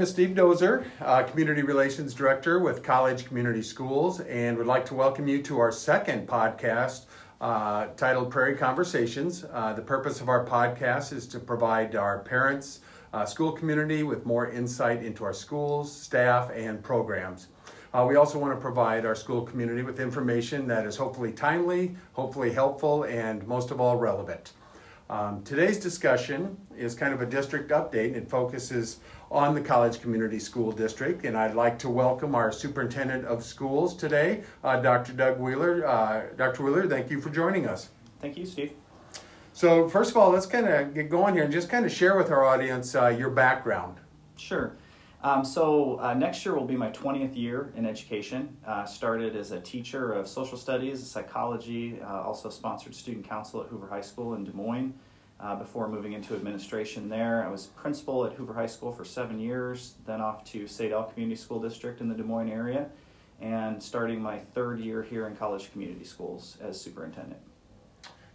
Name is Steve Dozer, uh, Community Relations Director with College Community Schools, and would like to welcome you to our second podcast uh, titled Prairie Conversations. Uh, the purpose of our podcast is to provide our parents, uh, school community with more insight into our schools, staff, and programs. Uh, we also want to provide our school community with information that is hopefully timely, hopefully helpful, and most of all relevant. Um, today's discussion is kind of a district update and it focuses on the College Community School District. And I'd like to welcome our Superintendent of Schools today, uh, Dr. Doug Wheeler. Uh, Dr. Wheeler, thank you for joining us. Thank you, Steve. So, first of all, let's kind of get going here and just kind of share with our audience uh, your background. Sure. Um, so uh, next year will be my 20th year in education. Uh, started as a teacher of social studies, psychology, uh, also sponsored student council at Hoover High School in Des Moines. Uh, before moving into administration there, I was principal at Hoover High School for seven years, then off to Saydel Community School District in the Des Moines area, and starting my third year here in College Community Schools as superintendent.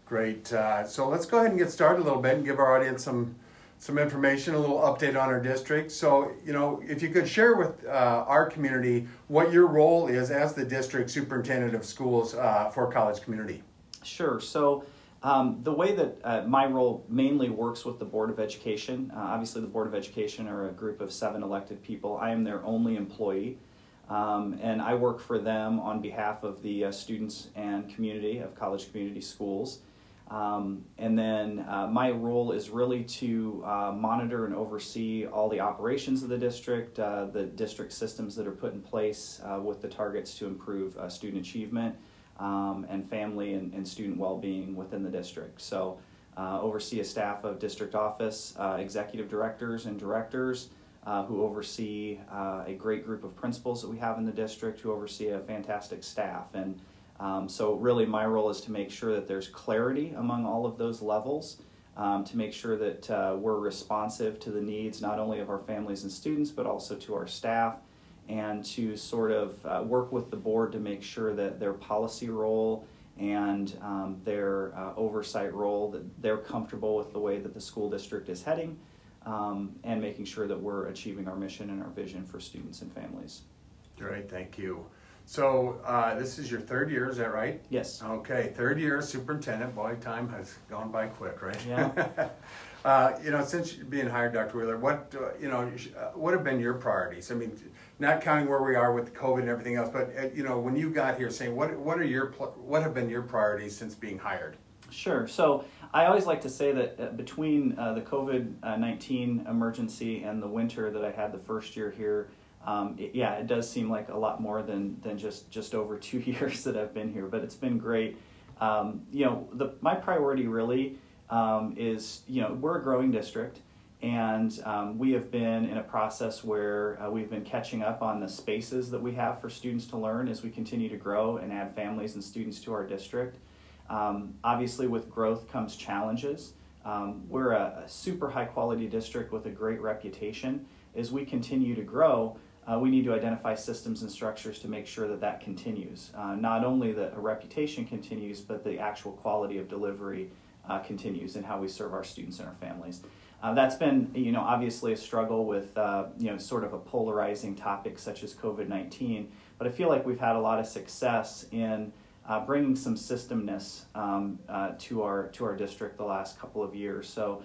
Great. Uh, so let's go ahead and get started a little bit and give our audience some some information, a little update on our district. So, you know, if you could share with uh, our community what your role is as the district superintendent of schools uh, for college community. Sure. So, um, the way that uh, my role mainly works with the Board of Education, uh, obviously, the Board of Education are a group of seven elected people. I am their only employee, um, and I work for them on behalf of the uh, students and community of college community schools. Um, and then uh, my role is really to uh, monitor and oversee all the operations of the district, uh, the district systems that are put in place with the targets to improve student achievement um, and family and, and student well being within the district. So, uh, oversee a staff of district office, executive directors, and directors. who oversee a great group of principals that we have in the district, who oversee a fantastic staff. And um, so really my role is to make sure that there's clarity among all of those levels, um, to make sure that uh, we're responsive to the needs not only of our families and students, but also to our staff, and to sort of uh, work with the board to make sure that their policy role and um, their uh, oversight role, that they're comfortable with the way that the school district is heading, um, and making sure that we're achieving our mission and our vision for students and families. Great, thank you. So uh, this is your third year, is that right? Yes. Okay, third year superintendent. Boy, time has gone by quick, right? Yeah. uh, you know, since being hired, Dr. Wheeler, what uh, you know, uh, what have been your priorities? I mean, not counting where we are with COVID and everything else, but uh, you know, when you got here, saying what what are your what have been your priorities since being hired? Sure. So I always like to say that uh, between the COVID nineteen emergency and the winter that I had the first year here um, it, yeah, it does seem like a lot more than than just just over two years that I've been here, but it's been great. Um, you know, the my priority really um, is you know we're a growing district, and um, we have been in a process where uh, we've been catching up on the spaces that we have for students to learn as we continue to grow and add families and students to our district. Um, obviously, with growth comes challenges. Um, we're a, a super high quality district with a great reputation. As we continue to grow, uh, we need to identify systems and structures to make sure that that continues. Uh, not only that a reputation continues, but the actual quality of delivery uh, continues and how we serve our students and our families. Uh, that's been, you know, obviously a struggle with, uh, you know, sort of a polarizing topic such as COVID-19. But I feel like we've had a lot of success in uh, bringing some systemness um, to our to our district the last couple of years. So,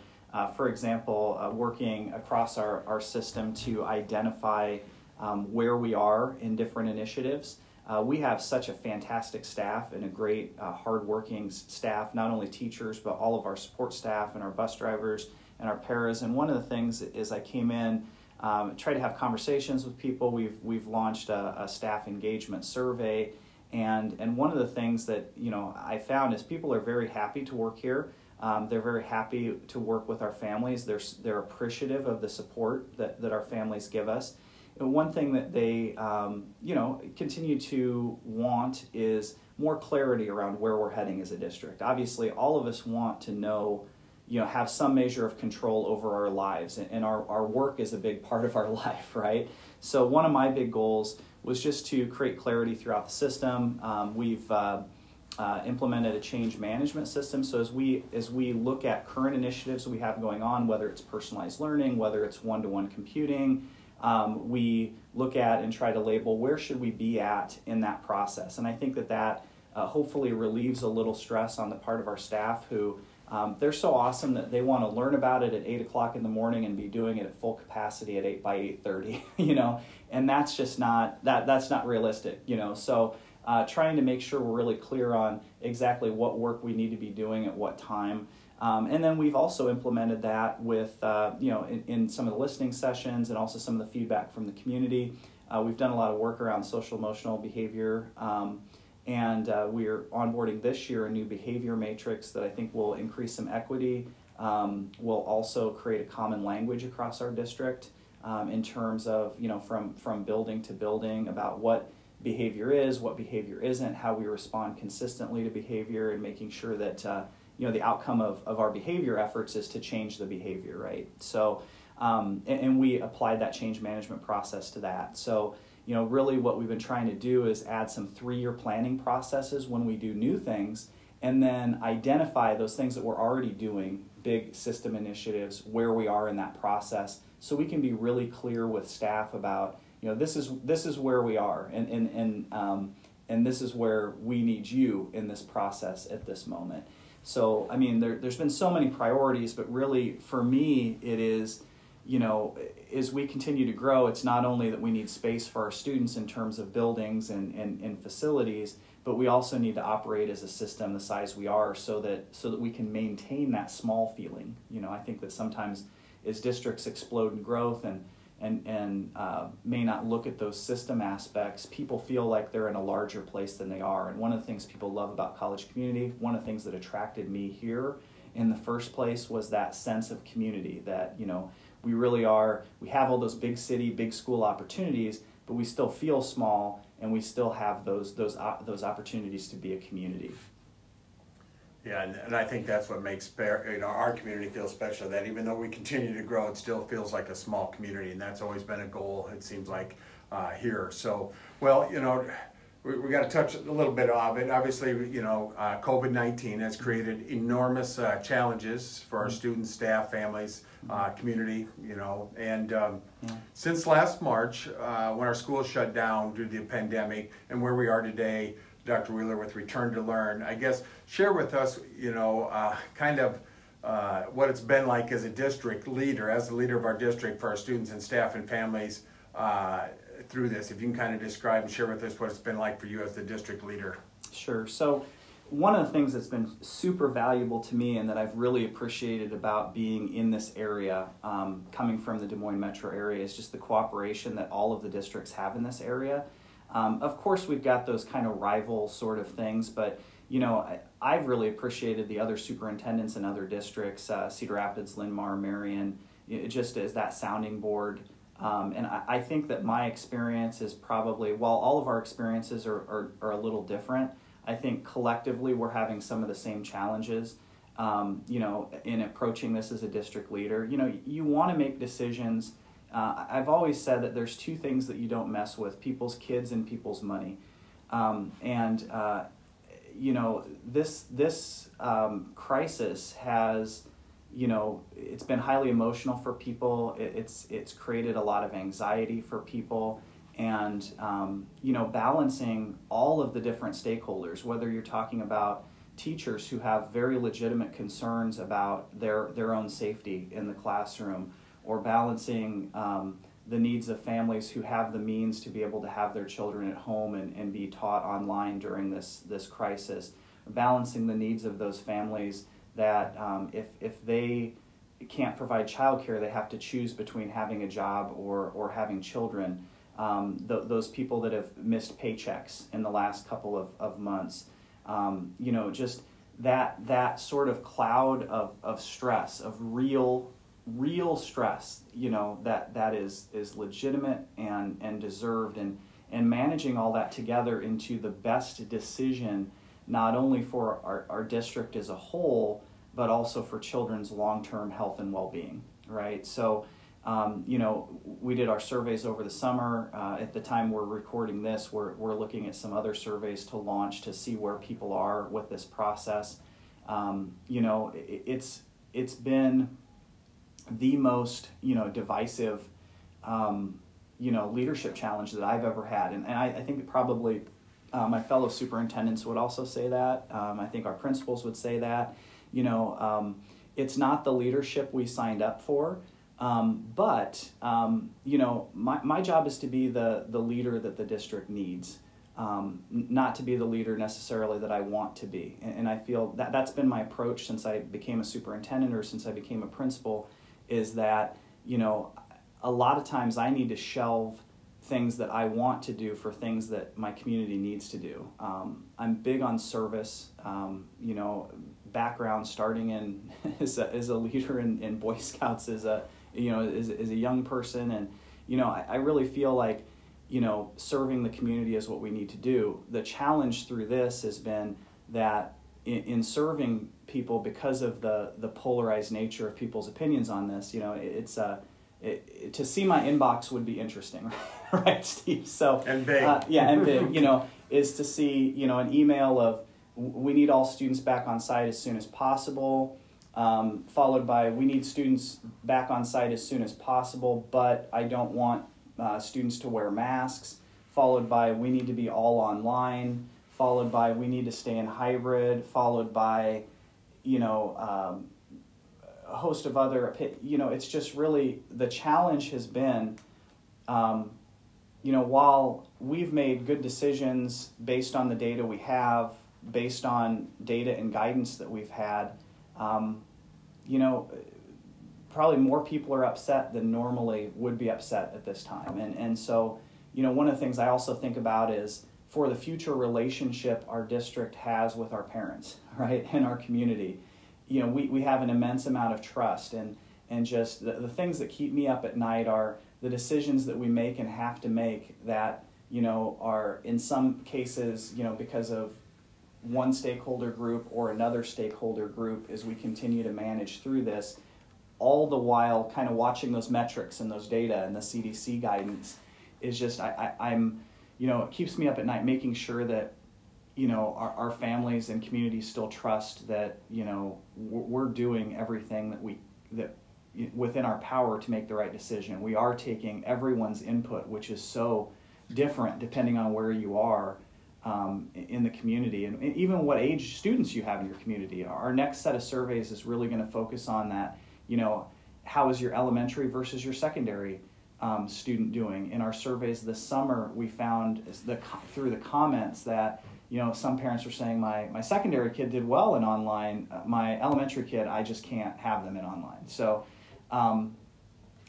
for example, working across our, our system to identify um, where we are in different initiatives. Uh, we have such a fantastic staff and a great, uh, hardworking staff, not only teachers, but all of our support staff and our bus drivers and our paras. And one of the things is I came in, um, try to have conversations with people. We've, we've launched a, a staff engagement survey. And, and one of the things that you know I found is people are very happy to work here. Um, they're very happy to work with our families. They're, they're appreciative of the support that, that our families give us one thing that they um, you know continue to want is more clarity around where we're heading as a district. Obviously all of us want to know you know have some measure of control over our lives and our, our work is a big part of our life right? So one of my big goals was just to create clarity throughout the system. Um, we've uh, uh, implemented a change management system. So as we as we look at current initiatives we have going on whether it's personalized learning whether it's one-to-one computing um, we look at and try to label where should we be at in that process. And I think that that uh, hopefully relieves a little stress on the part of our staff who um, they're so awesome that they want to learn about it at eight o'clock in the morning and be doing it at full capacity at eight by eight thirty. You know, and that's just not that that's not realistic. You know, so uh, trying to make sure we're really clear on exactly what work we need to be doing at what time. Um, and then we've also implemented that with, uh, you know, in, in, some of the listening sessions and also some of the feedback from the community. Uh, we've done a lot of work around social emotional behavior. Um, and uh, we're onboarding this year a new behavior matrix that I think will increase some equity. Um, will also create a common language across our district um, in terms of, you know, from, from building to building about what behavior is, what behavior isn't, how we respond consistently to behavior, and making sure that uh, you know the outcome of, of our behavior efforts is to change the behavior, right? So, um, and, and, we applied that change management process to that. So, you know, really what we've been trying to do is add some three-year planning processes when we do new things, and then identify those things that we're already doing, big system initiatives, where we are in that process, so we can be really clear with staff about you know this is this is where we are and and and um, and this is where we need you in this process at this moment so i mean there, there's been so many priorities but really for me it is you know as we continue to grow it's not only that we need space for our students in terms of buildings and, and, and facilities but we also need to operate as a system the size we are so that so that we can maintain that small feeling. You know i think that sometimes as districts explode in growth and and, and uh, may not look at those system aspects, people feel like they're in a larger place than they are. And one of the things people love about college community, one of the things that attracted me here in the first place was that sense of community that, you know, we really are, we have all those big city, big school opportunities, but we still feel small and we still have those, those, uh, those opportunities to be a community. Yeah, and, and I think that's what makes you know our community feel special. That even though we continue to grow, it still feels like a small community, and that's always been a goal. It seems like uh, here. So, well, you know, we, we got to touch a little bit of it. Obviously, you know, uh, COVID nineteen has created enormous uh, challenges for our mm-hmm. students, staff, families, uh, community. You know, and um, yeah. since last March, uh, when our schools shut down due to the pandemic, and where we are today. Dr. Wheeler with Return to Learn. I guess share with us, you know, uh, kind of uh, what it's been like as a district leader, as the leader of our district for our students and staff and families uh, through this. If you can kind of describe and share with us what it's been like for you as the district leader. Sure. So, one of the things that's been super valuable to me and that I've really appreciated about being in this area, um, coming from the Des Moines metro area, is just the cooperation that all of the districts have in this area. Um, of course, we've got those kind of rival sort of things, but you know, I, have really appreciated the other superintendents in other districts, uh, Cedar Rapids, Linn-Mar, Marion, just as that sounding board. Um, and I, I, think that my experience is probably, while all of our experiences are, are, are, a little different, I think collectively we're having some of the same challenges. Um, you know, in approaching this as a district leader, you know, you want to make decisions uh, I've always said that there's two things that you don't mess with people's kids and people's money. Um, and, uh, you know, this, this um, crisis has, you know, it's been highly emotional for people. It, it's, it's created a lot of anxiety for people. And, um, you know, balancing all of the different stakeholders, whether you're talking about teachers who have very legitimate concerns about their, their own safety in the classroom or balancing um, the needs of families who have the means to be able to have their children at home and, and be taught online during this, this crisis, balancing the needs of those families that um, if, if they can't provide childcare, they have to choose between having a job or, or having children. Um, th- those people that have missed paychecks in the last couple of, of months, um, you know, just that that sort of cloud of, of stress, of real real stress, you know, that that is is legitimate and and deserved and and managing all that together into the best decision not only for our, our district as a whole, but also for children's long-term health and well-being, right? So, um, you know, we did our surveys over the summer. Uh, at the time we're recording this, we're, we're looking at some other surveys to launch to see where people are with this process. Um, you know, it, it's it's been the most you know divisive um, you know leadership challenge that I've ever had, and, and I, I think probably uh, my fellow superintendents would also say that. Um, I think our principals would say that. You know, um, it's not the leadership we signed up for, um, but um, you know, my, my job is to be the the leader that the district needs. Um, not to be the leader necessarily that I want to be, and, and I feel that that's been my approach since I became a superintendent or since I became a principal, is that you know, a lot of times I need to shelve things that I want to do for things that my community needs to do. Um, I'm big on service. Um, you know, background starting in as a, as a leader in, in Boy Scouts as a you know as, as a young person, and you know I, I really feel like you know serving the community is what we need to do. The challenge through this has been that in, in serving people because of the the polarized nature of people's opinions on this, you know, it, it's a uh, it, to see my inbox would be interesting, right, Steve? So and big, uh, yeah, and big. You know, is to see you know an email of we need all students back on site as soon as possible, um, followed by we need students back on site as soon as possible, but I don't want uh, students to wear masks. Followed by we need to be all online. Followed by we need to stay in hybrid. Followed by, you know. Um, a host of other, you know, it's just really the challenge has been, um, you know, while we've made good decisions based on the data we have, based on data and guidance that we've had, um, you know, probably more people are upset than normally would be upset at this time. And, and so, you know, one of the things I also think about is for the future relationship our district has with our parents, right, and our community. You know, we, we have an immense amount of trust and, and just the, the things that keep me up at night are the decisions that we make and have to make that, you know, are in some cases, you know, because of one stakeholder group or another stakeholder group as we continue to manage through this, all the while kind of watching those metrics and those data and the CDC guidance is just, I, I, I'm, you know, it keeps me up at night making sure that you know our, our families and communities still trust that you know we're doing everything that we that within our power to make the right decision. We are taking everyone's input which is so different depending on where you are um, in the community and even what age students you have in your community our next set of surveys is really going to focus on that you know how is your elementary versus your secondary um, student doing in our surveys this summer we found the, through the comments that you know, some parents were saying my, my secondary kid did well in online. Uh, my elementary kid, I just can't have them in online. So, um,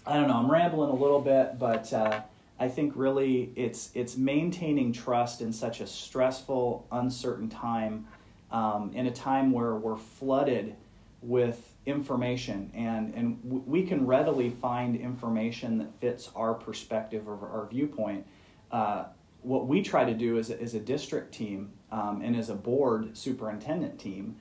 I don't know. I'm rambling a little bit, but uh, I think really it's it's maintaining trust in such a stressful, uncertain time, um, in a time where we're flooded with information, and and we can readily find information that fits our perspective or our viewpoint. Uh, what we try to do as a, as a district team um, and as a board superintendent team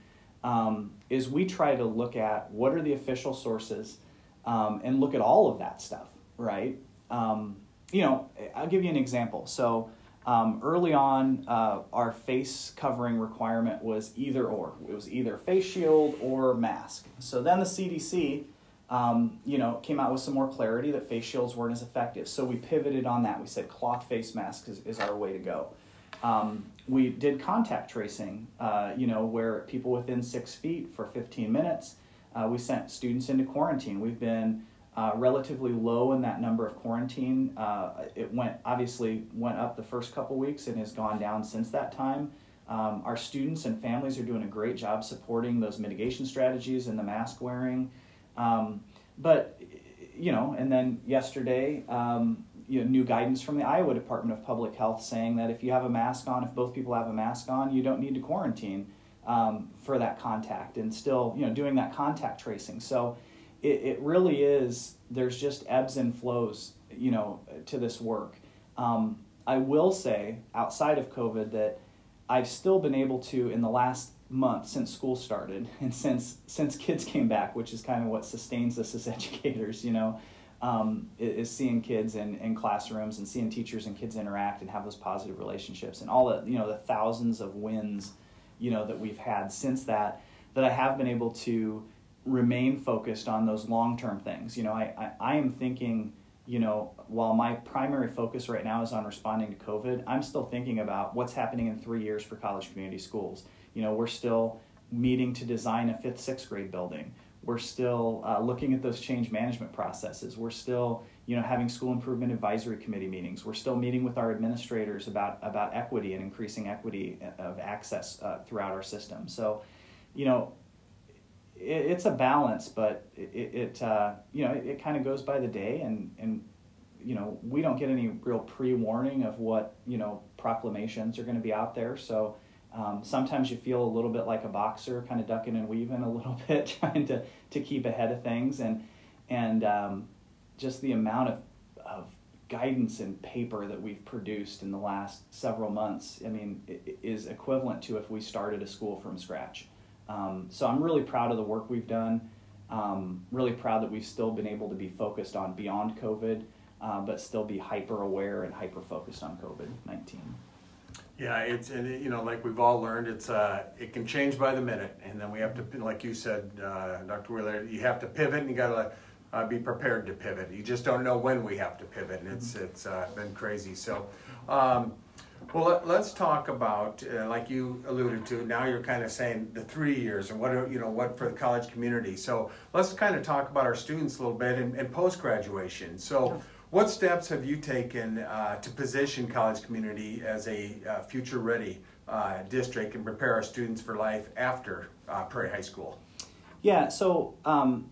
um, is we try to look at what are the official sources um, and look at all of that stuff, right? Um, you know, I'll give you an example. So um, early on, uh, our face covering requirement was either or. It was either face shield or mask. So then the CDC um, you know, came out with some more clarity that face shields weren't as effective. So we pivoted on that. We said cloth face masks is, is our way to go. Um, we did contact tracing, uh, you know, where people within six feet for 15 minutes. Uh, we sent students into quarantine. We've been uh, relatively low in that number of quarantine. Uh, it went obviously went up the first couple weeks and has gone down since that time. Um, our students and families are doing a great job supporting those mitigation strategies and the mask wearing. Um, but you know, and then yesterday, um, you know, new guidance from the Iowa Department of Public Health saying that if you have a mask on, if both people have a mask on, you don't need to quarantine um, for that contact, and still, you know, doing that contact tracing. So it, it really is. There's just ebbs and flows, you know, to this work. Um, I will say, outside of COVID, that I've still been able to, in the last month since school started and since since kids came back, which is kind of what sustains us as educators, you know, um, is seeing kids in, in classrooms and seeing teachers and kids interact and have those positive relationships and all the you know the thousands of wins, you know, that we've had since that. That I have been able to remain focused on those long term things. You know, I, I, I am thinking you know, while my primary focus right now is on responding to COVID, I'm still thinking about what's happening in three years for college community schools. You know, we're still meeting to design a fifth, sixth grade building. We're still uh, looking at those change management processes. We're still, you know, having school improvement advisory committee meetings. We're still meeting with our administrators about about equity and increasing equity of access uh, throughout our system. So, you know, it, it's a balance, but it, it uh, you know, it, it kind of goes by the day, and and you know, we don't get any real pre warning of what you know proclamations are going to be out there. So um, sometimes you feel a little bit like a boxer, kind of ducking and weaving a little bit, trying to, to keep ahead of things. And, and um, just the amount of, of guidance and paper that we've produced in the last several months, I mean, is equivalent to if we started a school from scratch. Um, so I'm really proud of the work we've done. Um, really proud that we've still been able to be focused on beyond COVID, uh, but still be hyper aware and hyper focused on COVID 19. Yeah, it's and it, you know like we've all learned, it's uh, it can change by the minute, and then we have to, like you said, uh, Dr. Wheeler, you have to pivot, and you got to uh, be prepared to pivot. You just don't know when we have to pivot, and it's it's uh, been crazy. So, um, well, let, us talk about uh, like you alluded to. Now you're kind of saying the three years and what are, you know what for the college community. So let's kind of talk about our students a little bit and, and post graduation. So. What steps have you taken uh, to position college community as a uh, future ready uh, district and prepare our students for life after uh, Prairie High School? Yeah, so, um,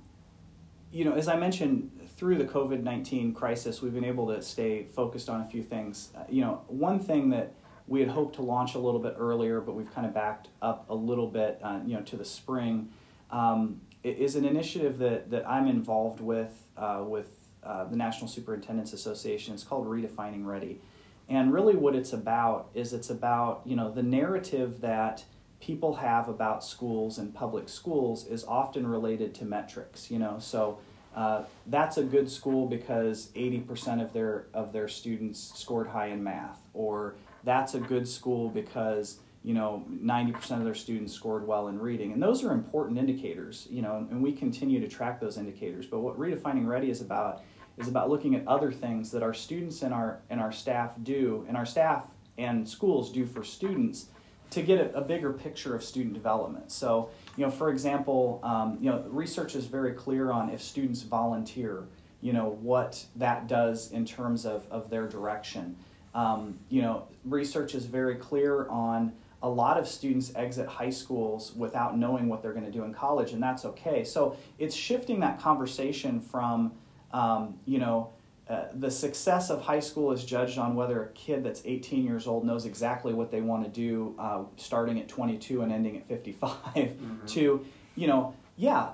you know, as I mentioned, through the COVID 19 crisis, we've been able to stay focused on a few things. Uh, you know, one thing that we had hoped to launch a little bit earlier, but we've kind of backed up a little bit, uh, you know, to the spring, um, is an initiative that, that I'm involved with, with uh, the National Superintendents Association. It's called Redefining Ready. And really, what it's about is it's about you know the narrative that people have about schools and public schools is often related to metrics. You know, so uh, that's a good school because 80% of their of their students scored high in math, or that's a good school because you know 90% of their students scored well in reading. And those are important indicators you know and we continue to track those indicators. But what redefining ready is about is about looking at other things that our students and our and our staff do, and our staff and schools do for students to get a, a bigger picture of student development. So, you know, for example, um, you know, research is very clear on if students volunteer, you know, what that does in terms of, of their direction. Um, you know, research is very clear on a lot of students exit high schools without knowing what they're going to do in college, and that's okay. So it's shifting that conversation from um, you know, uh, the success of high school is judged on whether a kid that's 18 years old knows exactly what they want to do uh, starting at 22 and ending at 55 mm-hmm. to you know yeah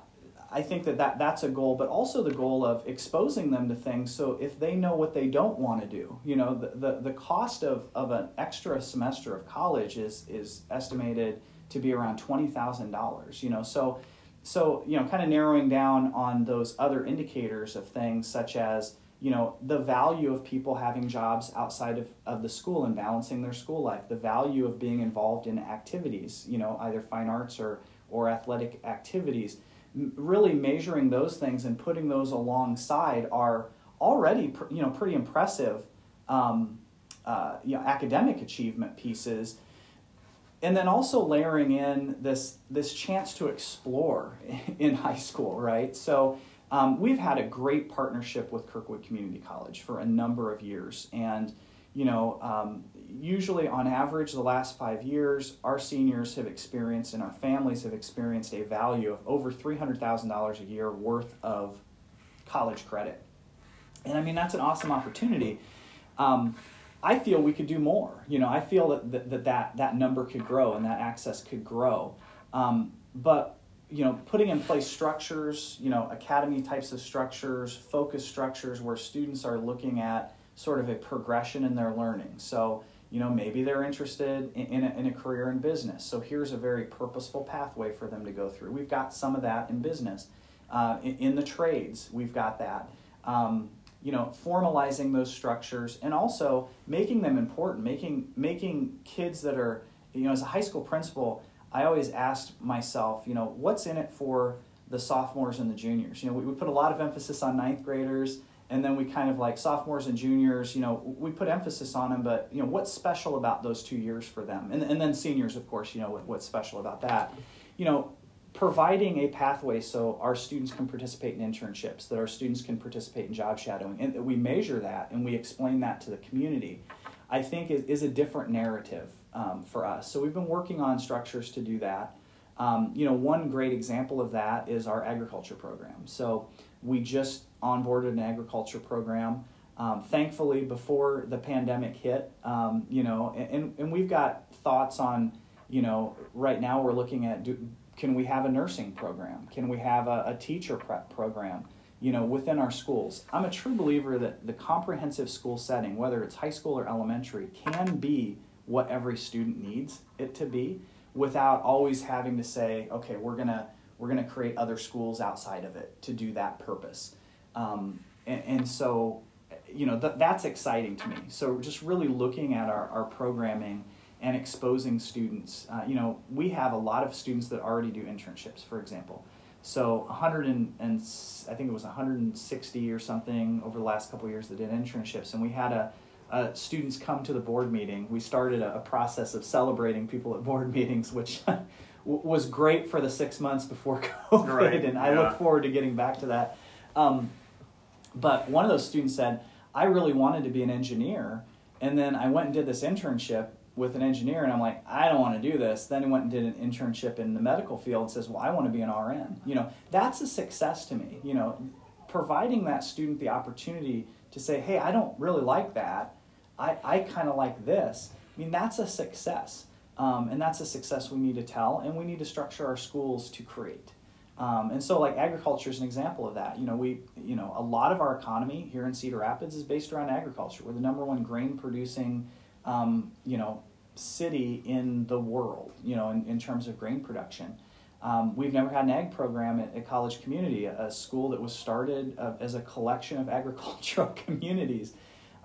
i think that, that that's a goal but also the goal of exposing them to things so if they know what they don't want to do you know the, the, the cost of, of an extra semester of college is is estimated to be around $20000 you know so so you know kind of narrowing down on those other indicators of things such as you know the value of people having jobs outside of, of the school and balancing their school life the value of being involved in activities you know either fine arts or or athletic activities M- really measuring those things and putting those alongside are already pr- you know pretty impressive um, uh, you know academic achievement pieces and then also layering in this this chance to explore in high school, right? So um, we've had a great partnership with Kirkwood Community College for a number of years, and you know, um, usually on average, the last five years, our seniors have experienced and our families have experienced a value of over three hundred thousand dollars a year worth of college credit, and I mean that's an awesome opportunity. Um, I feel we could do more. You know, I feel that that that, that, that number could grow and that access could grow. Um, but you know, putting in place structures, you know, academy types of structures, focus structures where students are looking at sort of a progression in their learning. So, you know, maybe they're interested in, in, a, in a career in business. So here's a very purposeful pathway for them to go through. We've got some of that in business. Uh, in, in, the trades, we've got that. Um, you know formalizing those structures and also making them important making making kids that are you know as a high school principal i always asked myself you know what's in it for the sophomores and the juniors you know we, we put a lot of emphasis on ninth graders and then we kind of like sophomores and juniors, you know, we put emphasis on them, but you know, what's special about those two years for them? And, and then seniors, of course, you know, what, what's special about that? You know, providing a pathway so our students can participate in internships, that our students can participate in job shadowing, and that we measure that and we explain that to the community, I think is, is a different narrative um, for us. So we've been working on structures to do that. Um, you know, one great example of that is our agriculture program. So we just onboarded an agriculture program. Um, thankfully, before the pandemic hit, um, you know, and, and we've got thoughts on, you know, right now we're looking at do, can we have a nursing program? Can we have a, a teacher prep program? You know, within our schools. I'm a true believer that the comprehensive school setting, whether it's high school or elementary, can be what every student needs it to be without always having to say, okay, we're gonna we're gonna create other schools outside of it to do that purpose. Um, and, and, so, you know, th- that's exciting to me. So just really looking at our, our programming and exposing students. Uh, you know, we have a lot of students that already do internships, for example. So 100 and, and I think it was 160 or something over the last couple years that did internships, and we had a uh, students come to the board meeting, we started a, a, process of celebrating people at board meetings, which was great for the six months before COVID, right. and I yeah. look forward to getting back to that. Um, but one of those students said, I really wanted to be an engineer, and then I went and did this internship with an engineer, and I'm like, I don't want to do this. Then he went and did an internship in the medical field and says, Well, I want to be an RN. You know, that's a success to me. You know, providing that student the opportunity to say, hey, I don't really like that. I, I kind of like this. I mean, that's a success. Um, and that's a success we need to tell, and we need to structure our schools to create. Um, and so, like agriculture is an example of that. You know, we, you know, a lot of our economy here in Cedar Rapids is based around agriculture. We're the number one grain producing, um, you know, city in the world. You know, in, in terms of grain production. Um, we've never had an ag program at, at College Community, a, a, school that was started uh, as a collection of agricultural communities.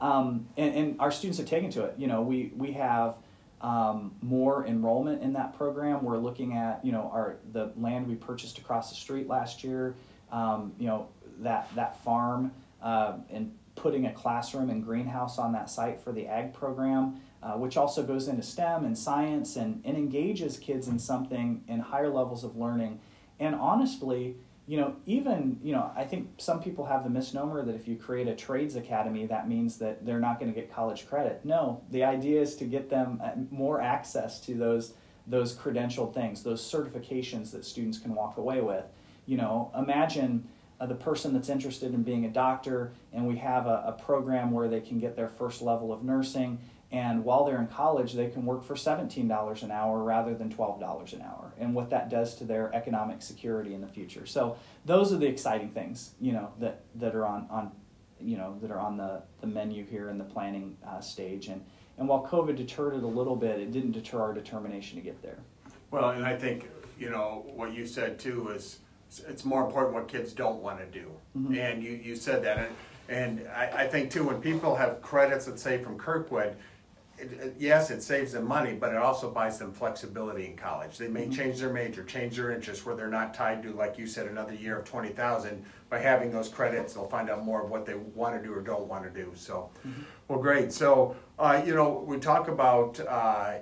Um, and, and, our students have taken to it. You know, we, we have um, more enrollment in that program. We're looking at, you know, our the land we purchased across the street last year, um, you know, that, that farm uh, and putting a classroom and greenhouse on that site for the ag program uh, which also goes into STEM and science and, and engages kids in something in higher levels of learning. And honestly, you know, even, you know, I think some people have the misnomer that if you create a trades academy, that means that they're not going to get college credit. No, the idea is to get them uh, more access to those those credentialed things, those certifications that students can walk away with. You know, imagine uh, the person that's interested in being a doctor, and we have a, a program where they can get their first level of nursing and while they're in college, they can work for $17 an hour rather than $12 an hour, and what that does to their economic security in the future. So those are the exciting things, you know, that, that are on, on, you know, that are on the, the menu here in the planning uh, stage. And, and while COVID deterred it a little bit, it didn't deter our determination to get there. Well, and I think, you know, what you said too is it's more important what kids don't want to do. Mm-hmm. And you, you said that. And, and I, I think too, when people have credits, let's say from Kirkwood, it, it, yes, it saves them money, but it also buys them flexibility in college. They may mm-hmm. change their major, change their interest, where they're not tied to, like you said, another year of twenty thousand. By having those credits, they'll find out more of what they want to do or don't want to do. So, mm-hmm. well, great. So, uh, you know, we talk about uh,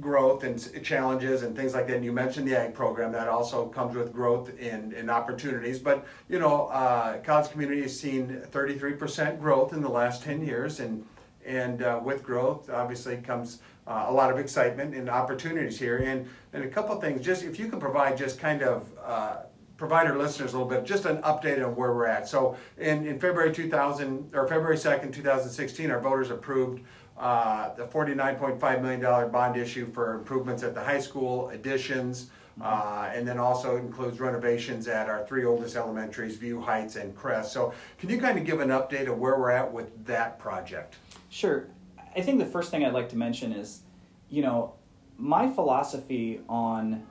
growth and challenges and things like that. And you mentioned the ag program that also comes with growth and, and opportunities. But you know, uh, college community has seen 33% growth in the last 10 years, and and uh, with growth, obviously, comes uh, a lot of excitement and opportunities here. And, and a couple things, just if you can provide just kind of uh, provide our listeners a little bit, just an update on where we're at. So in, in February 2000 or February 2nd, 2016, our voters approved uh, the $49.5 million bond issue for improvements at the high school, additions, uh, and then also includes renovations at our three oldest elementaries, View Heights and Crest. So can you kind of give an update of where we're at with that project? Sure. I think the first thing I'd like to mention is, you know, my philosophy on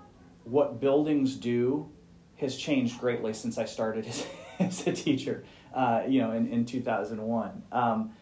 what buildings do has changed greatly since I started as, as a teacher, uh, you know, in, in 2001. Um,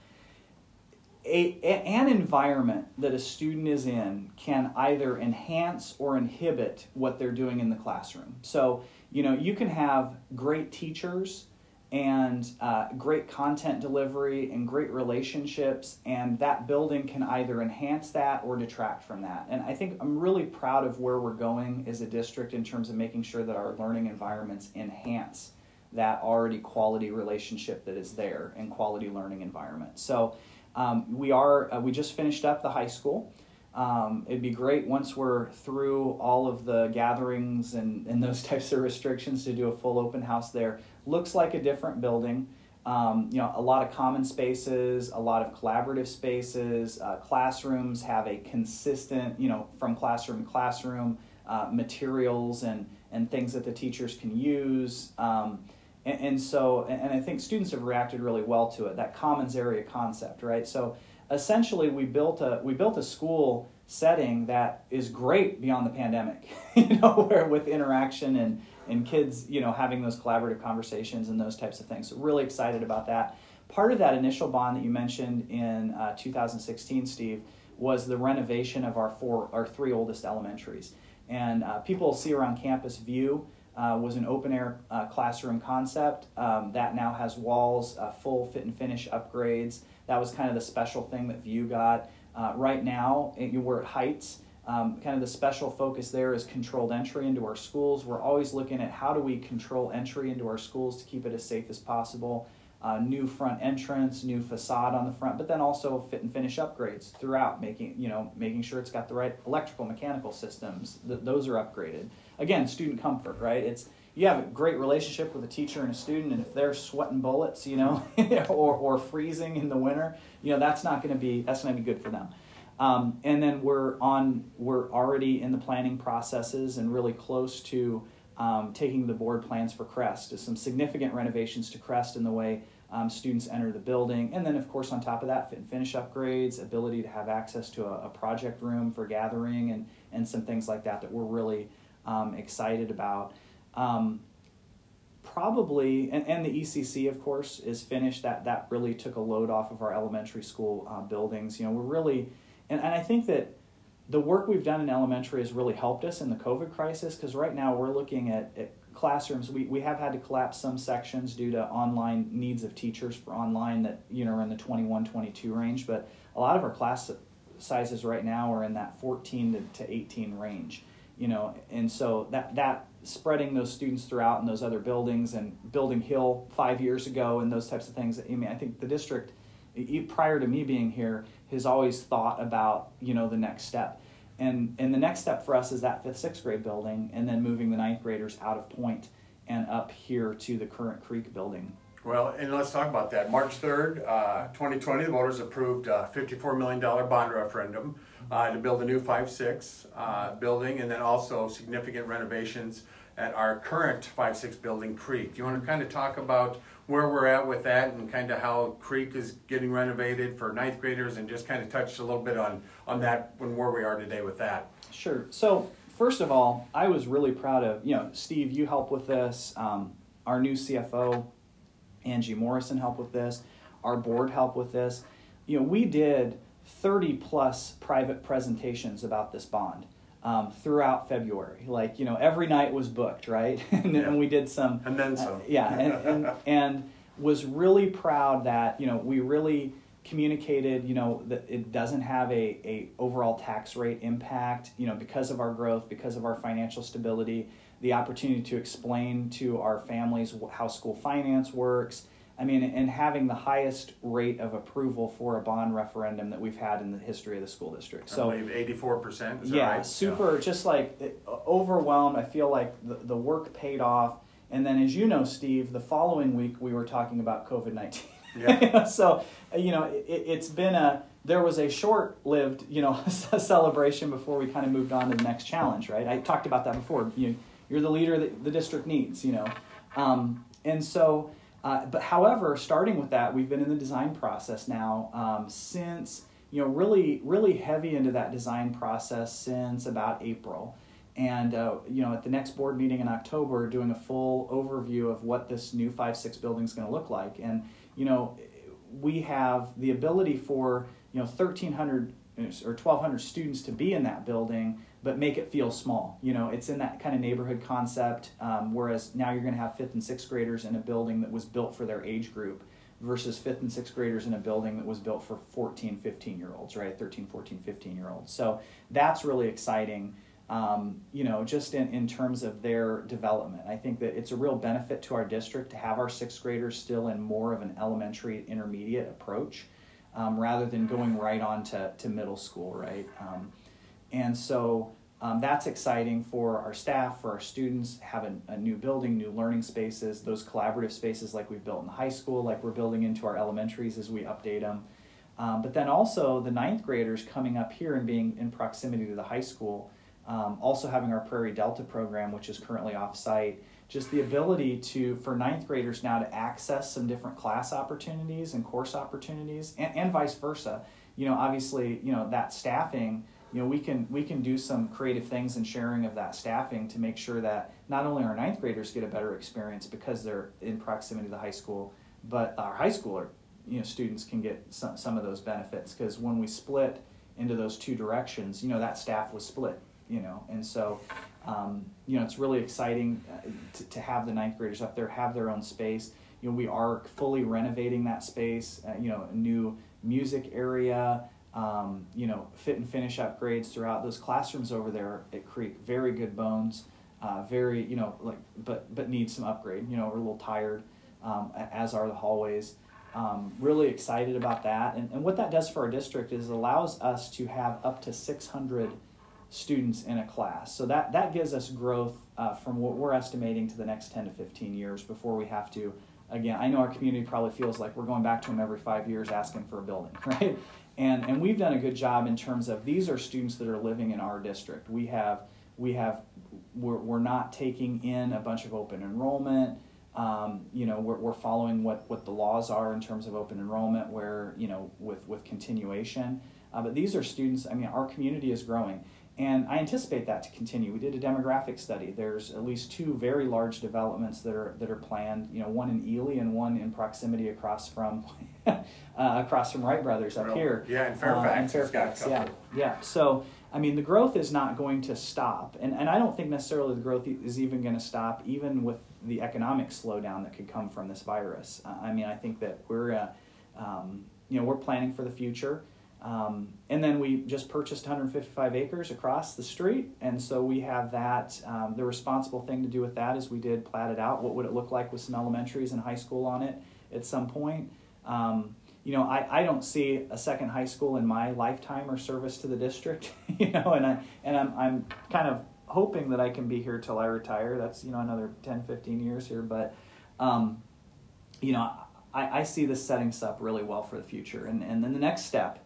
a, an environment that a student is in can either enhance or inhibit what they're doing in the classroom. So, you know, you can have great teachers and uh, great content delivery and great relationships and that building can either enhance that or detract from that. And i think i'm really proud of where we're going as a district in terms of making sure that our learning environments enhance that already quality relationship that is there and quality learning environment. So um, we are uh, we just finished up the high school. Um, it'd be great once we're through all of the gatherings and, and those types of restrictions to do a full open house there. Looks like a different building. Um, you know, a lot of common spaces, a lot of collaborative spaces. Uh, classrooms have a consistent, you know, from classroom to classroom uh, materials and and things that the teachers can use. Um, and, and, so, and, and I think students have reacted really well to it. That commons area concept, right? So essentially we built a we built a school setting that is great beyond the pandemic you know where with interaction and and kids you know having those collaborative conversations and those types of things so really excited about that part of that initial bond that you mentioned in uh, 2016 steve was the renovation of our four our three oldest elementaries and uh, people see around campus view uh, was an open air uh, classroom concept um, that now has walls uh, full fit and finish upgrades that was kind of the special thing that View got. Uh, right now, we're at Heights. Um, kind of the special focus there is controlled entry into our schools. We're always looking at how do we control entry into our schools to keep it as safe as possible. Uh, new front entrance, new facade on the front, but then also fit and finish upgrades throughout, making you know making sure it's got the right electrical, mechanical systems. Th- those are upgraded. Again, student comfort, right? It's you have a great relationship with a teacher and a student, and if they're sweating bullets, you know, or, or freezing in the winter, you know, that's not going to be that's going to be good for them. Um, and then we're on we're already in the planning processes and really close to um, taking the board plans for Crest. There's some significant renovations to Crest in the way um, students enter the building, and then of course on top of that, fit and finish upgrades, ability to have access to a, a project room for gathering, and and some things like that that we're really um, excited about. Um, probably, and, and the ECC, of course, is finished. That that really took a load off of our elementary school uh, buildings. You know, we're really, and, and I think that the work we've done in elementary has really helped us in the COVID crisis because right now we're looking at, at classrooms. We, we have had to collapse some sections due to online needs of teachers for online that you know are in the 21, 22 range. But a lot of our class sizes right now are in that 14 to, to 18 range. You know, and so that that spreading those students throughout in those other buildings and building Hill five years ago and those types of things. I mean, I think the district, prior to me being here, has always thought about you know the next step, and and the next step for us is that fifth sixth grade building, and then moving the ninth graders out of Point and up here to the current Creek building. Well, and let's talk about that. March 3rd, uh, 2020, the voters approved a $54 million bond referendum uh, to build a new 5-6 uh, building and then also significant renovations at our current 5-6 building, Creek. Do you want to kind of talk about where we're at with that and kind of how Creek is getting renovated for ninth graders and just kind of touched a little bit on, on that and where we are today with that? Sure. So, first of all, I was really proud of, you know, Steve, you helped with this. Um, our new CFO, Angie Morrison helped with this. Our board helped with this. You know, we did 30 plus private presentations about this bond um, throughout February. Like, you know, every night was booked, right? and, yeah. and we did some. And then some. Uh, yeah, and, and, and was really proud that, you know, we really communicated, you know, that it doesn't have a, a overall tax rate impact, you know, because of our growth, because of our financial stability the opportunity to explain to our families how school finance works. I mean, and having the highest rate of approval for a bond referendum that we've had in the history of the school district. So, eighty-four percent. Yeah, right? super. Yeah. Just like overwhelmed. I feel like the, the work paid off. And then, as you know, Steve, the following week we were talking about COVID nineteen. Yeah. so, you know, it, has been a there was a short-lived, you know, celebration before we kind of moved on to the next challenge, right? I talked about that before. You you're the leader that the district needs, you know. Um, and so, uh, but however, starting with that, we've been in the design process now um, since, you know, really, really heavy into that design process since about April. And, uh, you know, at the next board meeting in October, doing a full overview of what this new 5 6 building is going to look like. And, you know, we have the ability for, you know, 1,300 or 1,200 students to be in that building but make it feel small. You know, it's in that kind of neighborhood concept. Um, whereas now you're going to have fifth and sixth graders in a building that was built for their age group versus fifth and sixth graders in a building that was built for 14, 15 year olds, right? 13, 14, 15 year olds. So that's really exciting. Um, you know, just in, in terms of their development. I think that it's a real benefit to our district to have our sixth graders still in more of an elementary intermediate approach um, rather than going right on to, to middle school, right? Um, and so um, that's exciting for our staff, for our students, having a new building, new learning spaces, those collaborative spaces like we've built in the high school, like we're building into our elementaries as we update them. Um, but then also the ninth graders coming up here and being in proximity to the high school, um, also having our Prairie Delta program, which is currently off site, just the ability to, for ninth graders now to access some different class opportunities and course opportunities and, and vice versa. You know, obviously, you know, that staffing you know we can we can do some creative things and sharing of that staffing to make sure that not only our ninth graders get a better experience because they're in proximity to the high school but our high schooler you know students can get some, some of those benefits. Because when we split into those two directions you know that staff was split you know? And so um, you know it's really exciting uh, to, to have the ninth graders up there have their own space. You know we are fully renovating that space uh, you know a new music area um, you know, fit and finish upgrades throughout those classrooms over there at Creek. Very good bones, uh, very you know like but but need some upgrade. You know, we're a little tired, um, as are the hallways. Um, really excited about that, and and what that does for our district is allows us to have up to 600 students in a class. So that that gives us growth uh, from what we're estimating to the next 10 to 15 years before we have to again, I know our community probably feels like we're going back to them every five years asking for a building, right? And, and we've done a good job in terms of these are students that are living in our district. We have, we have, we're, we're not taking in a bunch of open enrollment. Um, you know, we're, we're following what, what the laws are in terms of open enrollment, where, you know, with, with continuation. Uh, but these are students, I mean, our community is growing. And I anticipate that to continue. We did a demographic study. There's at least two very large developments that are that are planned. You know, one in Ely and one in proximity across from uh, across from Wright Brothers up here. Yeah, in Fairfax. Uh, in Fairfax, yeah, yeah. So I mean, the growth is not going to stop, and and I don't think necessarily the growth is even going to stop, even with the economic slowdown that could come from this virus. I mean, I think that we're, uh, um, you know, we're planning for the future. Um, and then we just purchased 155 acres across the street, and so we have that. Um, the responsible thing to do with that is we did plat it out. What would it look like with some elementaries and high school on it at some point? Um, you know, I, I don't see a second high school in my lifetime or service to the district. You know, and I and I'm I'm kind of hoping that I can be here till I retire. That's you know another 10, 15 years here, but um, you know, I, I see this setting us up really well for the future. And and then the next step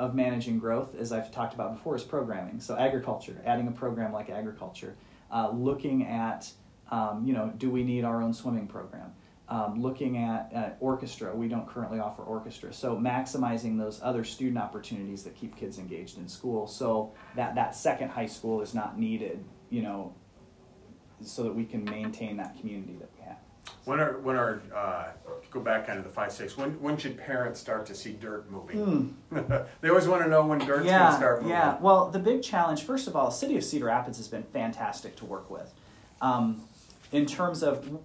of managing growth, as I've talked about before, is programming. So agriculture, adding a program like agriculture, uh, looking at, um, you know, do we need our own swimming program? Um, looking at uh, orchestra, we don't currently offer orchestra. So maximizing those other student opportunities that keep kids engaged in school, so that that second high school is not needed, you know, so that we can maintain that community that we. When are when are uh, go back kind of the five six? When when should parents start to see dirt moving? Mm. they always want to know when dirt's to start moving. Yeah. Well, the big challenge, first of all, City of Cedar Rapids has been fantastic to work with. Um, in terms of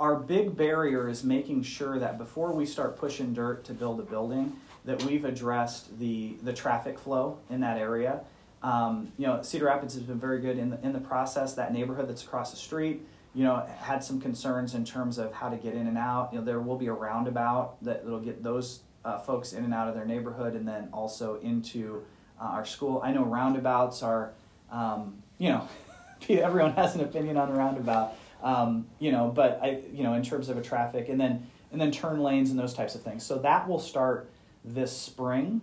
our big barrier is making sure that before we start pushing dirt to build a building, that we've addressed the the traffic flow in that area. Um, you know, Cedar Rapids has been very good in the, in the process. That neighborhood that's across the street you know, had some concerns in terms of how to get in and out. You know, there will be a roundabout that will get those uh, folks in and out of their neighborhood, and then also into uh, our school. I know roundabouts are, um, you know, everyone has an opinion on a roundabout, um, you know, but I, you know, in terms of a traffic, and then and then turn lanes and those types of things. So that will start this spring,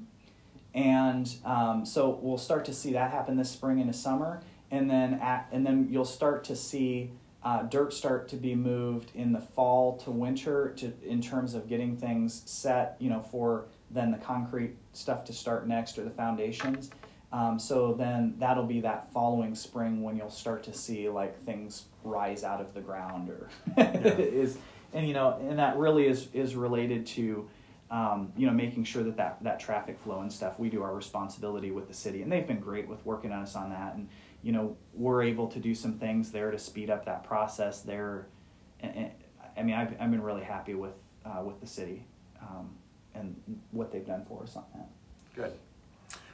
and um, so we'll start to see that happen this spring into summer, and then at, and then you'll start to see uh, dirt start to be moved in the fall to winter to in terms of getting things set you know for then the concrete stuff to start next or the foundations um, so then that'll be that following spring when you'll start to see like things rise out of the ground or yeah. is and you know and that really is is related to um, you know, making sure that, that that traffic flow and stuff, we do our responsibility with the city, and they've been great with working on us on that, and you know, we're able to do some things there to speed up that process there. And, and I mean, I've, I've been really happy with uh, with the city um, and what they've done for us on that. Good.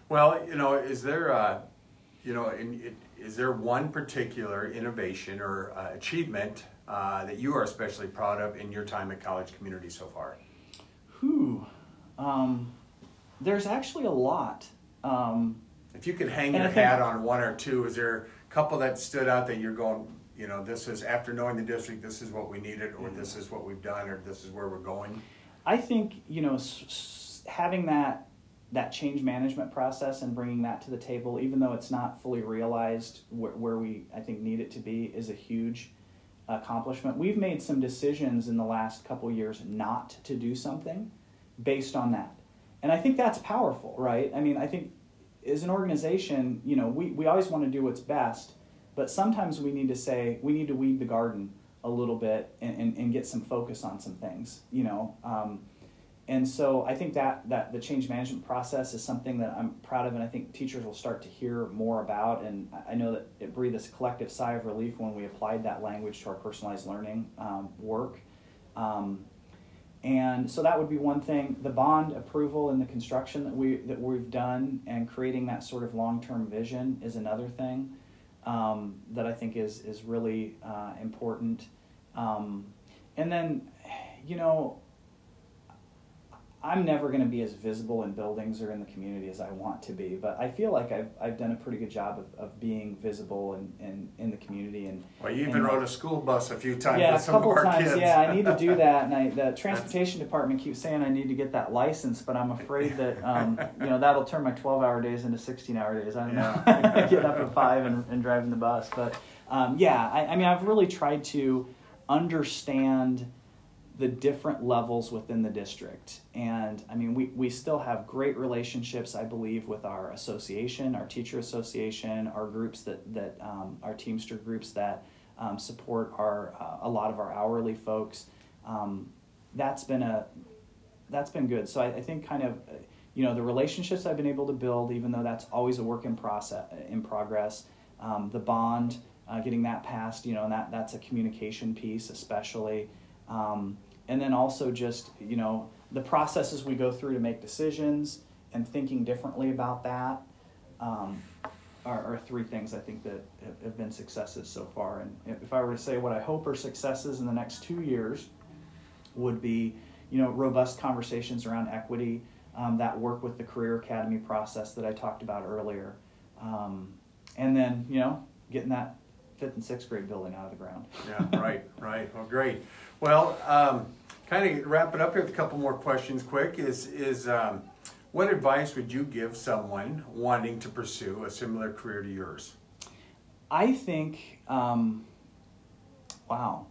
Well, you know, is there, uh, you know, in, is there one particular innovation or uh, achievement uh, that you are especially proud of in your time at College Community so far? Who? Um, there's actually a lot. Um, if you could hang your hat on one or two, is there a couple that stood out that you're going, you know, this is after knowing the district, this is what we needed, or this mm-hmm. is what we've done, or this is where we're going? I think you know s- s- having that that change management process and bringing that to the table, even though it's not fully realized wh- where we I think need it to be, is a huge accomplishment. We've made some decisions in the last couple years not to do something based on that. And I think that's powerful, right? I mean, I think as an organization, you know, we, we always want to do what's best, but sometimes we need to say, we need to weed the garden a little bit and, and, and get some focus on some things, you know. Um, and so I think that, that the change management process is something that I'm proud of, and I think teachers will start to hear more about. And I know that it breathed this collective sigh of relief when we applied that language to our personalized learning um, work. Um, and so that would be one thing. The bond approval and the construction that we that we've done and creating that sort of long term vision is another thing um, that I think is is really uh, important. Um, and then, you know, I'm never going to be as visible in buildings or in the community as I want to be, but I feel like I've, I've done a pretty good job of, of being visible in, in, in the community. And well, you even and, rode a school bus a few times. Yeah, a couple times. Kids. Yeah, I need to do that, and I, the transportation department keeps saying I need to get that license, but I'm afraid that um, you know that'll turn my 12-hour days into 16-hour days. I don't know. Getting up at five and, and driving the bus, but um, yeah, I, I mean, I've really tried to understand the different levels within the district. And I mean, we, we still have great relationships, I believe, with our association, our teacher association, our groups that, that um, our Teamster groups that um, support our, uh, a lot of our hourly folks. Um, that's been a, that's been good. So I, I think kind of, you know, the relationships I've been able to build, even though that's always a work in process, in progress, um, the bond, uh, getting that passed, you know, and that, that's a communication piece, especially. Um, and then also just you know the processes we go through to make decisions and thinking differently about that um, are, are, three things I think that have, have, been successes so far. And if I were to say what I hope are successes in the next two years, would be you know robust conversations around equity, um, that work with the career academy process that I talked about earlier, um, and then you know getting that fifth and sixth grade building out of the ground. yeah, right, right. Well, great. Well, um, kind of wrap it up here with a couple more questions. Quick is is um, what advice would you give someone wanting to pursue a similar career to yours? I think, um, wow,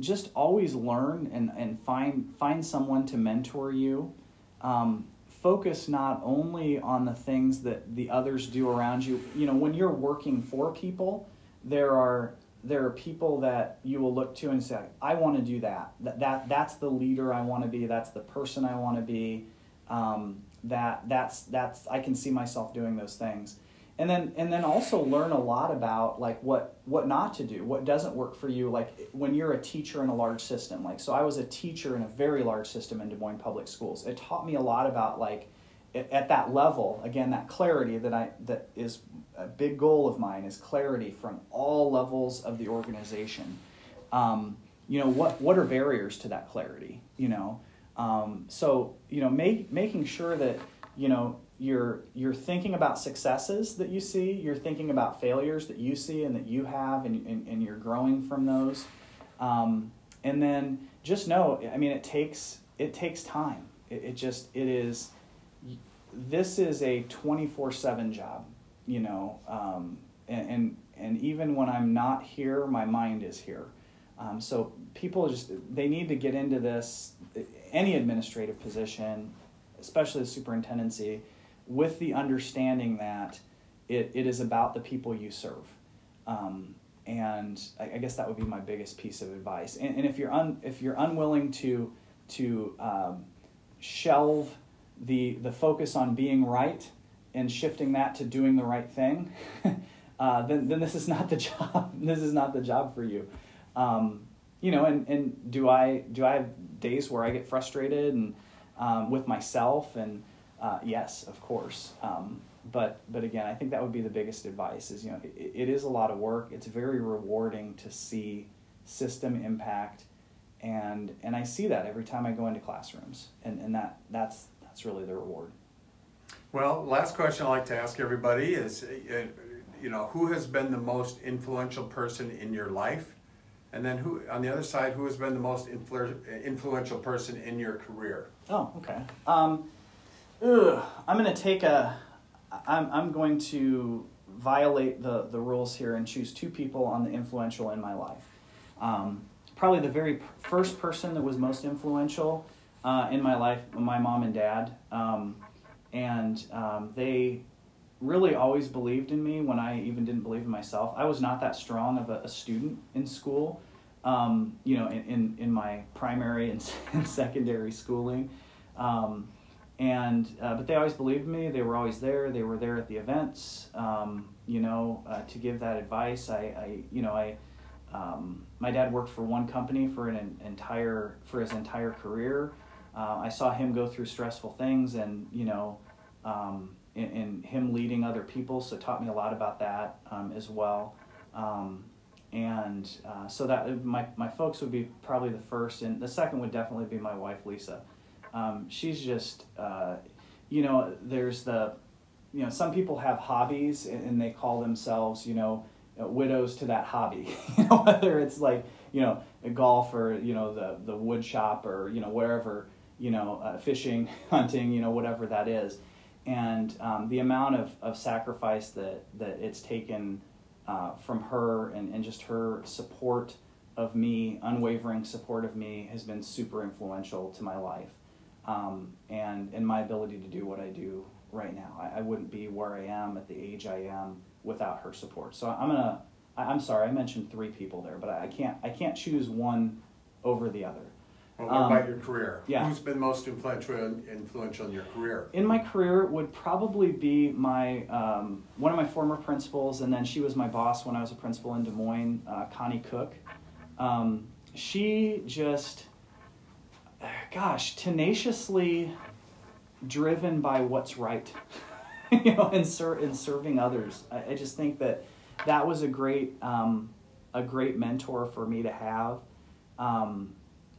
just always learn and, and find find someone to mentor you. Um, focus not only on the things that the others do around you. You know, when you're working for people, there are there are people that you will look to and say, I want to do that. That, that that's the leader I want to be. That's the person I want to be. Um, that that's that's I can see myself doing those things. And then and then also learn a lot about like what what not to do, what doesn't work for you. Like when you're a teacher in a large system. Like so, I was a teacher in a very large system in Des Moines Public Schools. It taught me a lot about like at that level again that clarity that i that is a big goal of mine is clarity from all levels of the organization. Um, you know what what are barriers to that clarity you know? Um, so you know make, making sure that you know you're you're thinking about successes that you see you're thinking about failures that you see and that you have and, and, and you're growing from those. Um, and then just know i mean it takes it takes time. It, it just it is this is a 24 7 job, you know, um, and, and, and, even when I'm not here, my mind is here. Um, so people just, they need to get into this, any administrative position, especially the superintendency, with the understanding that it, it is about the people you serve. Um, and I, I, guess that would be my biggest piece of advice. And, and if you're un, if you're unwilling to to um, shelve the the focus on being right and shifting that to doing the right thing, uh, then then this is not the job. this is not the job for you. Um, you know, and, and do I do I have days where I get frustrated and um, with myself and uh, yes, of course. Um, but but again, I think that would be the biggest advice. Is you know, it, it is a lot of work. It's very rewarding to see system impact, and and I see that every time I go into classrooms, and and that that's that's really the reward. Well, last question I like to ask everybody is, uh, you know, who has been the most influential person in your life, and then who on the other side, who has been the most influ- influential person in your career? Oh, okay. Um, ugh, I'm going to take a. I'm I'm going to violate the the rules here and choose two people on the influential in my life. Um, probably the very first person that was most influential uh, in my life, my mom and dad, um, and um, they really always believed in me when I even didn't believe in myself. I was not that strong of a, a student in school um, you know, in, in, in, my primary and, secondary schooling. Um, and uh, but they always believed me. They were always there. They were there at the events. Um, you know, uh, to give that advice. I, I you know, I um, my dad worked for one company for an entire for his entire career. Uh, I saw him go through stressful things, and you know, um, in, in, him leading other people, so taught me a lot about that um, as well. Um, and uh, so that my, my folks would be probably the first and the second would definitely be my wife lisa. Um, she's just uh, you know there's the you know some people have hobbies and, and they call themselves you know uh, widows to that hobby. You know whether it's like you know a golf or you know the the wood shop or you know wherever you know uh, fishing hunting you know whatever that is and um, the amount of, of sacrifice that that it's taken uh, from her and, and just her support of me, unwavering support of me, has been super influential to my life um, and, and my ability to do what I do right now. I, I, wouldn't be where I am at the age I am without her support. So I'm gonna. I, I'm sorry, I mentioned three people there, but I can't. I can't choose one over the other. Well, what um, about your career? Yeah. Who's been most influential influential in your career? In my career would probably be my um, one of my former principals, and then she was my boss when I was a principal in Des Moines, uh, Connie Cook. Um, she just, gosh, tenaciously driven by what's right, you know, and ser- in serving others. I, I, just think that that was a great um, a great mentor for me to have.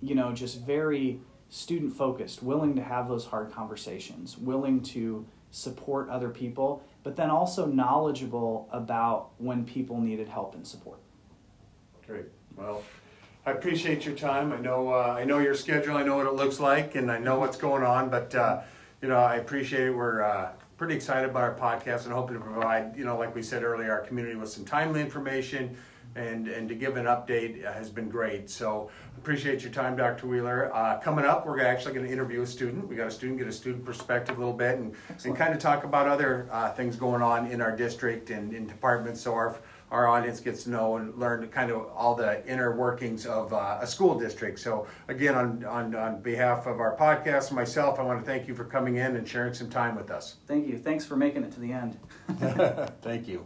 You know, just very student focused, willing to have those hard conversations, willing to support other people, but then also knowledgeable about when people needed help and support. Great. Well, I appreciate your time. I know uh, I know your schedule. I know what it looks like, and I know what's going on. But uh, you know, I appreciate it. We're uh, pretty excited about our podcast and hoping to provide, you know, like we said earlier, our community with some timely information and, and to give an update has been great. So appreciate your time, Dr. Wheeler. Uh, coming up, we're actually going to interview a student. We got a student, get a student perspective a little bit and, and kind of talk about other uh, things going on in our district and in departments so our, our audience gets to know and learn kind of all the inner workings of uh, a school district. So again, on, on, on behalf of our podcast and myself, I want to thank you for coming in and sharing some time with us. Thank you. Thanks for making it to the end. thank you.